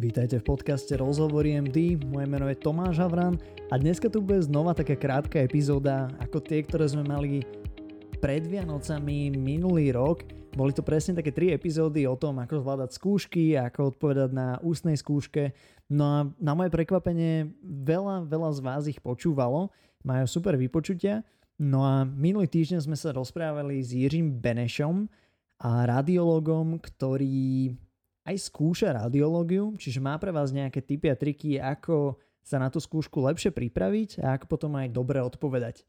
Vítajte v podcaste Rozhovory MD, moje meno je Tomáš Havran a dneska tu bude znova taká krátka epizóda ako tie, ktoré sme mali pred Vianocami minulý rok. Boli to presne také tri epizódy o tom, ako zvládať skúšky, ako odpovedať na ústnej skúške. No a na moje prekvapenie veľa, veľa z vás ich počúvalo, majú super vypočutia. No a minulý týždeň sme sa rozprávali s Jiřím Benešom a radiologom, ktorý aj skúša radiológiu, čiže má pre vás nejaké tipy a triky, ako sa na tú skúšku lepšie pripraviť a ako potom aj dobre odpovedať.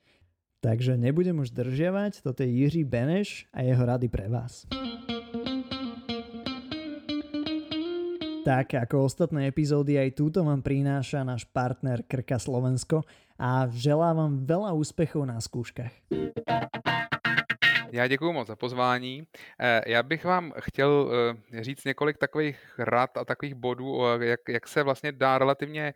Takže nebudem už držiavať, toto je Jiří Beneš a jeho rady pre vás. Tak ako ostatné epizódy aj túto vám prináša náš partner Krka Slovensko a želám vám veľa úspechov na skúškach. Já děkuji moc za pozvání. Eh, já bych vám chtěl eh, říct několik takových rad a takových bodů, jak, jak se vlastně dá relativně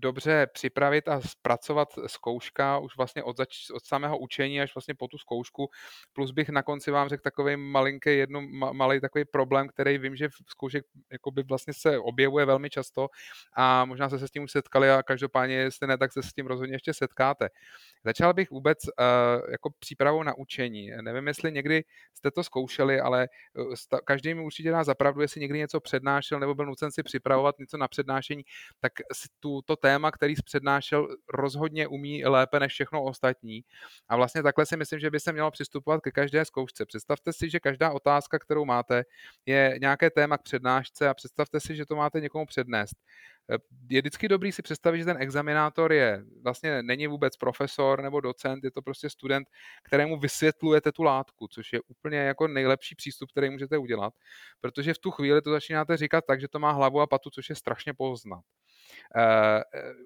dobře připravit a zpracovat zkouška už vlastně od, zač- od samého učení až vlastně po tu zkoušku. Plus bych na konci vám řekl takový malinký, jedno, malý takový problém, který vím, že v zkoušek jakoby vlastně se objevuje velmi často a možná se s tím už setkali a každopádně, jestli ne, tak se s tím rozhodně ještě setkáte. Začal bych vůbec uh, jako přípravou na učení. Nevím, jestli někdy jste to zkoušeli, ale uh, každý mi určitě dá zapravdu, jestli někdy něco přednášel nebo byl nucen si připravovat něco na přednášení, tak tu, to který jsi přednášel, rozhodně umí lépe než všechno ostatní. A vlastně takhle si myslím, že by se mělo přistupovat ke každé zkoušce. Představte si, že každá otázka, kterou máte, je nějaké téma k přednášce a představte si, že to máte někomu přednést. Je vždycky dobrý si představit, že ten examinátor je vlastně není vůbec profesor nebo docent, je to prostě student, kterému vysvětlujete tu látku, což je úplně jako nejlepší přístup, který můžete udělat, protože v tu chvíli to začínáte říkat tak, že to má hlavu a patu, což je strašně poznat. Uh,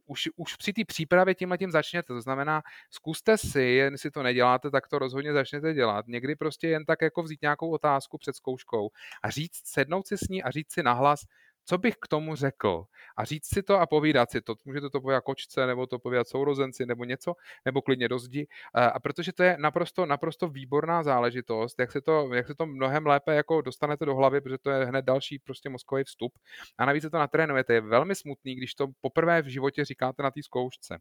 už, už při té přípravě tímhle tím začněte. To znamená, zkuste si, jen si to neděláte, tak to rozhodně začněte dělat. Někdy prostě jen tak jako vzít nějakou otázku před zkouškou a říct, sednout si s ní a říct si nahlas, co bych k tomu řekl? A říct si to a povídat si to. Můžete to povídat kočce, nebo to povídat sourozenci, nebo něco, nebo klidně do zdi. A protože to je naprosto, naprosto výborná záležitost, jak se, to, jak se to mnohem lépe jako dostanete do hlavy, protože to je hned další prostě mozkový vstup. A navíc se to natrénujete. Je velmi smutný, když to poprvé v životě říkáte na té zkoušce.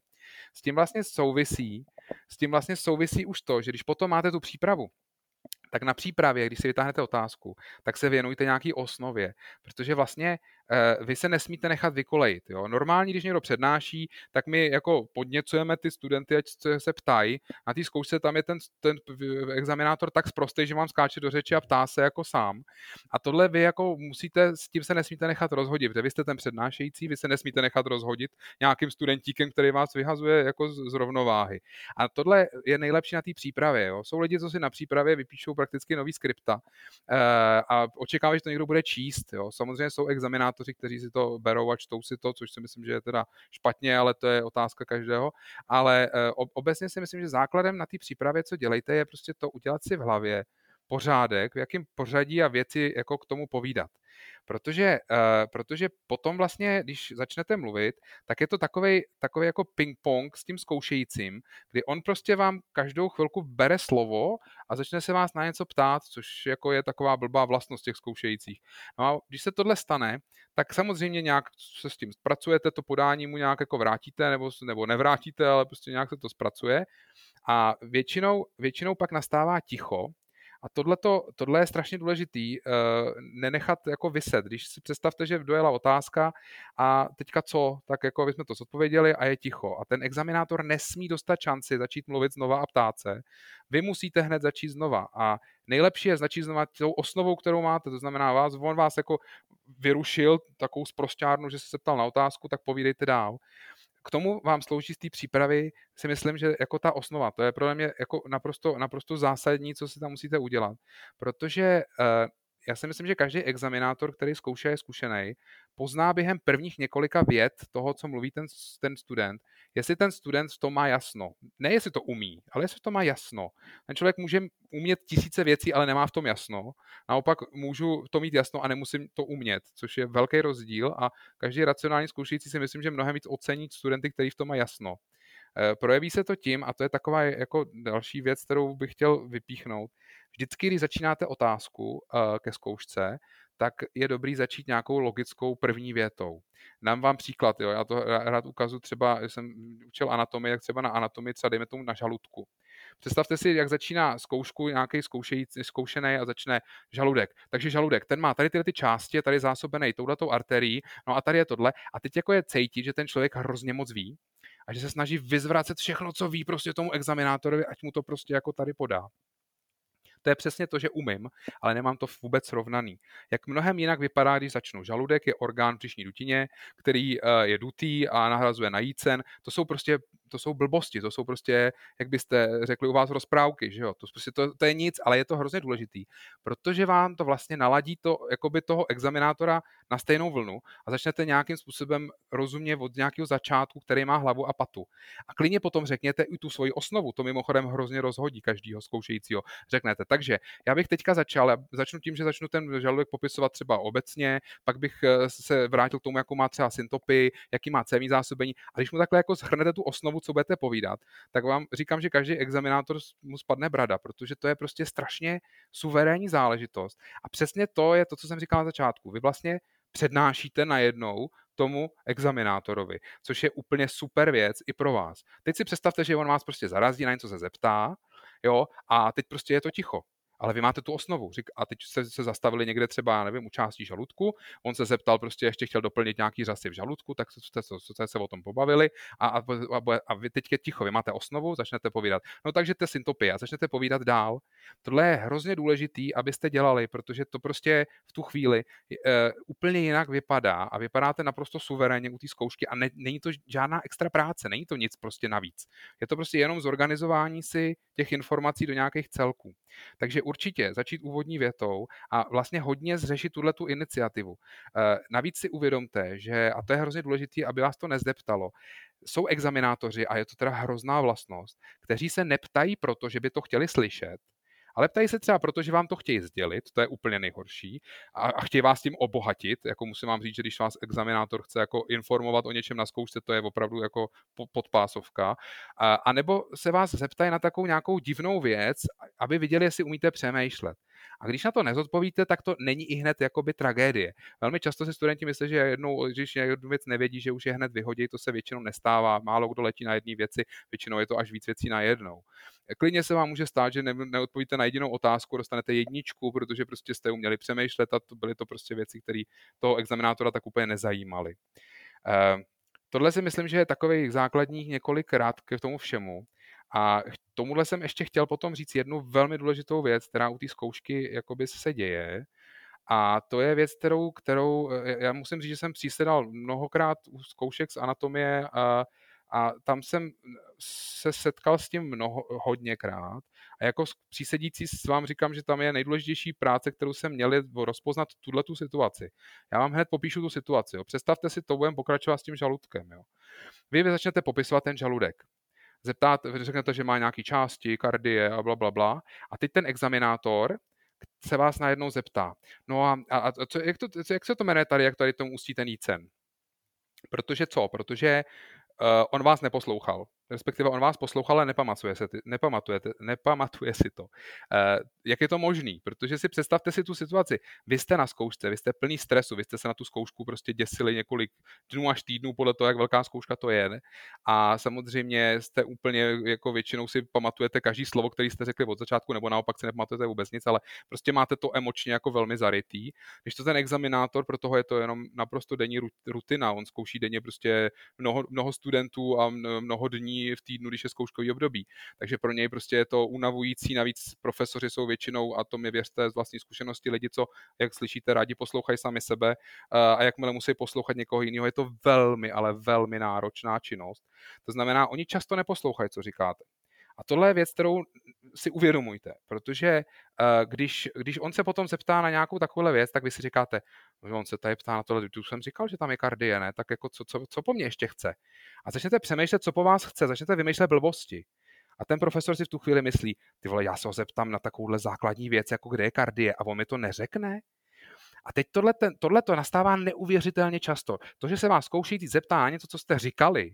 S tím vlastně souvisí, s tím vlastně souvisí už to, že když potom máte tu přípravu, tak na přípravě, když si vytáhnete otázku, tak se věnujte nějaký osnově, protože vlastně vy se nesmíte nechat vykolejit. Jo? Normálně, když někdo přednáší, tak my jako podněcujeme ty studenty, ať se ptají. Na té zkoušce tam je ten, ten examinátor tak sprostý, že vám skáče do řeči a ptá se jako sám. A tohle vy jako musíte, s tím se nesmíte nechat rozhodit, protože vy jste ten přednášející, vy se nesmíte nechat rozhodit nějakým studentíkem, který vás vyhazuje jako z, rovnováhy. A tohle je nejlepší na té přípravě. Jo? Jsou lidi, co si na přípravě vypíšou prakticky nový skripta uh, a očekávají, že to někdo bude číst. Jo? Samozřejmě jsou examinátoři, kteří si to berou a čtou si to, což si myslím, že je teda špatně, ale to je otázka každého. Ale uh, obecně si myslím, že základem na té přípravě, co dělejte, je prostě to udělat si v hlavě pořádek, v jakém pořadí a věci jako k tomu povídat. Protože, uh, protože potom vlastně, když začnete mluvit, tak je to takový takový jako ping-pong s tím zkoušejícím, kdy on prostě vám každou chvilku bere slovo a začne se vás na něco ptát, což jako je taková blbá vlastnost těch zkoušejících. No a když se tohle stane, tak samozřejmě nějak se s tím zpracujete, to podání mu nějak jako vrátíte nebo, nebo nevrátíte, ale prostě nějak se to zpracuje. A většinou, většinou pak nastává ticho, a tohle je strašně důležitý, uh, nenechat jako vyset. Když si představte, že dojela otázka a teďka co, tak jako jsme to zodpověděli a je ticho. A ten examinátor nesmí dostat šanci začít mluvit znova a ptát se. Vy musíte hned začít znova. A nejlepší je začít znova tou osnovou, kterou máte. To znamená, vás, on vás jako vyrušil takovou zprostárnu, že se ptal na otázku, tak povídejte dál k tomu vám slouží z té přípravy, si myslím, že jako ta osnova, to je pro mě jako naprosto, naprosto zásadní, co si tam musíte udělat. Protože uh, já si myslím, že každý examinátor, který zkouší, je zkušený, pozná během prvních několika vět toho, co mluví ten, ten student, jestli ten student v tom má jasno. Ne jestli to umí, ale jestli to má jasno. Ten člověk může umět tisíce věcí, ale nemá v tom jasno. Naopak můžu to mít jasno a nemusím to umět, což je velký rozdíl a každý racionální zkoušející si myslím, že mnohem víc ocení studenty, který v tom má jasno. Eh, projeví se to tím, a to je taková jako další věc, kterou bych chtěl vypíchnout, vždycky, když začínáte otázku uh, ke zkoušce, tak je dobrý začít nějakou logickou první větou. Dám vám příklad, jo, já to rád ukazu třeba, jsem učil anatomii, jak třeba na anatomii, třeba dejme tomu na žaludku. Představte si, jak začíná zkoušku nějaký zkoušený a začne žaludek. Takže žaludek, ten má tady tyhle ty části, tady zásobený touhletou arterií, no a tady je tohle. A teď jako je cítit, že ten člověk hrozně moc ví a že se snaží vyzvracet všechno, co ví prostě tomu examinátorovi, ať mu to prostě jako tady podá. To je přesně to, že umím, ale nemám to vůbec srovnaný. Jak mnohem jinak vypadá, když začnu. Žaludek je orgán v dutině, který eh, je dutý a nahrazuje najícen. To jsou prostě to jsou blbosti, to jsou prostě, jak byste řekli u vás rozprávky, že jo, to, prostě to, to je nic, ale je to hrozně důležitý, protože vám to vlastně naladí to, jakoby toho examinátora na stejnou vlnu a začnete nějakým způsobem rozumět od nějakého začátku, který má hlavu a patu. A klidně potom řekněte i tu svoji osnovu, to mimochodem hrozně rozhodí každého zkoušejícího. Řeknete, takže já bych teďka začal, začnu tím, že začnu ten žaludek popisovat třeba obecně, pak bych eh, se vrátil k tomu, jakou má třeba syntopy, jaký má cévní zásobení. A když mu takhle jako shrnete tu osnovu, co budete povídat, tak vám říkám, že každý examinátor mu spadne brada, protože to je prostě strašně suverénní záležitost. A přesně to je to, co jsem říkal na začátku. Vy vlastně přednášíte najednou tomu examinátorovi, což je úplně super věc i pro vás. Teď si představte, že on vás prostě zarazí, na něco se zeptá, jo, a teď prostě je to ticho ale vy máte tu osnovu. Řík, a teď se, se zastavili někde třeba, nevím, u částí žaludku, on se zeptal, prostě ještě chtěl doplnit nějaký řasy v žaludku, tak jste, jste se o tom pobavili a, a, a, a vy teď je ticho, vy máte osnovu, začnete povídat. No takže to syntopie a začnete povídat dál. Tohle je hrozně důležitý, abyste dělali, protože to prostě v tu chvíli e, úplně jinak vypadá a vypadáte naprosto suverénně u té zkoušky a ne, není to žádná extra práce, není to nic prostě navíc. Je to prostě jenom zorganizování si těch informací do nějakých celků. Takže určitě začít úvodní větou a vlastně hodně zřešit tuhle tu iniciativu. Eh, navíc si uvědomte, že, a to je hrozně důležité, aby vás to nezdeptalo, jsou examinátoři, a je to teda hrozná vlastnost, kteří se neptají proto, že by to chtěli slyšet, ale ptají se třeba proto, že vám to chtějí sdělit, to je úplně nejhorší, a, a chtějí vás tím obohatit, jako musím vám říct, že když vás examinátor chce jako informovat o něčem na zkoušce, to je opravdu jako podpásovka, a, a nebo se vás zeptají na takovou nějakou divnou věc, aby viděli, jestli umíte přemýšlet. A když na to nezodpovíte, tak to není i hned jakoby tragédie. Velmi často si studenti myslí, že jednou, když jednu věc nevědí, že už je hned vyhodí, to se většinou nestává. Málo kdo letí na jedné věci, většinou je to až víc věcí na jednou. Klidně se vám může stát, že ne, neodpovíte na jedinou otázku, dostanete jedničku, protože prostě jste uměli přemýšlet a to byly to prostě věci, které toho examinátora tak úplně nezajímaly. Uh, tohle si myslím, že je takových základních několik rád k tomu všemu. A tomuhle jsem ještě chtěl potom říct jednu velmi důležitou věc, která u té zkoušky jakoby se děje. A to je věc, kterou, kterou já musím říct, že jsem přísedal mnohokrát u zkoušek z anatomie a, a tam jsem se setkal s tím mnoho, hodněkrát. A jako přísedící vám říkám, že tam je nejdůležitější práce, kterou jsem měl, rozpoznat tuhle tu situaci. Já vám hned popíšu tu situaci. Jo. Představte si to, budeme pokračovat s tím žaludkem. Jo. Vy začnete popisovat ten žaludek zeptat, řeknete, že má nějaký části, kardie a bla, bla, bla. A teď ten examinátor se vás najednou zeptá, no a, a, a co, jak, to, jak se to jmenuje tady, jak tady tomu ústí ten jícen? Protože co? Protože uh, on vás neposlouchal respektive on vás poslouchal, ale nepamatuje, se, nepamatuje, nepamatuje si to. Uh, jak je to možný? Protože si představte si tu situaci. Vy jste na zkoušce, vy jste plný stresu, vy jste se na tu zkoušku prostě děsili několik dnů až týdnů podle toho, jak velká zkouška to je. Ne? A samozřejmě jste úplně jako většinou si pamatujete každý slovo, který jste řekli od začátku, nebo naopak si nepamatujete vůbec nic, ale prostě máte to emočně jako velmi zarytý. Když to ten examinátor, pro toho je to jenom naprosto denní rutina. On zkouší denně prostě mnoho, mnoho studentů a mnoho dní v týdnu, když je zkouškový období. Takže pro něj prostě je to unavující, navíc profesoři jsou většinou, a to mi věřte z vlastní zkušenosti, lidi, co, jak slyšíte, rádi poslouchají sami sebe a jakmile musí poslouchat někoho jiného, je to velmi, ale velmi náročná činnost. To znamená, oni často neposlouchají, co říkáte. A tohle je věc, kterou si uvědomujte, protože uh, když, když on se potom zeptá na nějakou takovou věc, tak vy si říkáte, že on se tady ptá na tohle, tu jsem říkal, že tam je kardie, ne? Tak jako co, co, co po mně ještě chce? A začnete přemýšlet, co po vás chce, začnete vymýšlet blbosti. A ten profesor si v tu chvíli myslí, ty vole, já se ho zeptám na takovouhle základní věc, jako kde je kardie, a on mi to neřekne? A teď tohle, tohle to nastává neuvěřitelně často. To, že se vás zkoušející zeptá na něco, co jste říkali,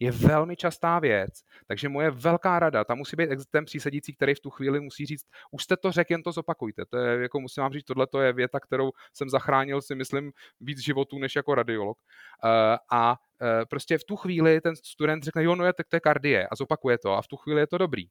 je velmi častá věc, takže moje velká rada, tam musí být ten přísedící, který v tu chvíli musí říct, už jste to řekl, jen to zopakujte. To je, jako musím vám říct, tohle je věta, kterou jsem zachránil, si myslím, víc životů než jako radiolog. Uh, a uh, prostě v tu chvíli ten student řekne, jo, no je, tak to je kardie a zopakuje to a v tu chvíli je to dobrý.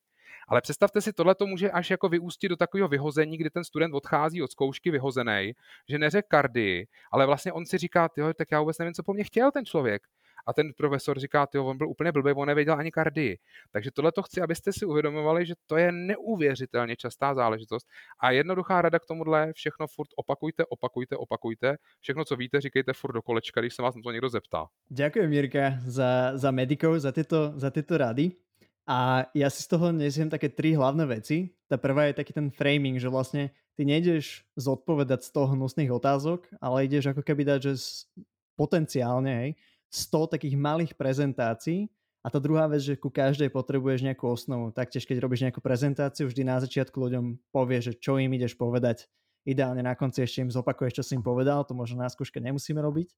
Ale představte si, tohle to může až jako vyústit do takového vyhození, kdy ten student odchází od zkoušky vyhozený, že neřekl kardii, ale vlastně on si říká, jo, tak já vůbec nevím, co po mně chtěl ten člověk a ten profesor říká, ty on byl úplně blbý, on nevěděl ani kardii. Takže tohle to chci, abyste si uvědomovali, že to je neuvěřitelně častá záležitost. A jednoduchá rada k tomuhle, všechno furt opakujte, opakujte, opakujte. Všechno, co víte, říkejte furt do kolečka, když se vás na to někdo zeptá. Děkuji, Mirka, za, za medikov, za tyto, za tyto rady. A ja si z toho nesiem také tri hlavné veci. Tá prvá je taký ten framing, že vlastne ty nejdeš zodpovedať z toho hnusných otázok, ale ideš ako keby dať, že potenciálne, hej, 100 takých malých prezentácií a tá druhá vec, že ku každej potrebuješ nejakú osnovu. Taktiež, keď robíš nejakú prezentáciu, vždy na začiatku ľuďom povieš, že čo im ideš povedať. Ideálne na konci ešte im zopakuješ, čo si im povedal, to možno na skúške nemusíme robiť.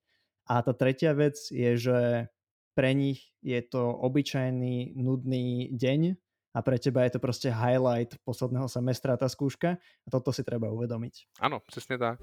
A tá tretia vec je, že pre nich je to obyčajný, nudný deň a pre teba je to prostě highlight posledného semestra tá skúška a toto si treba uvedomiť. Ano, přesně tak.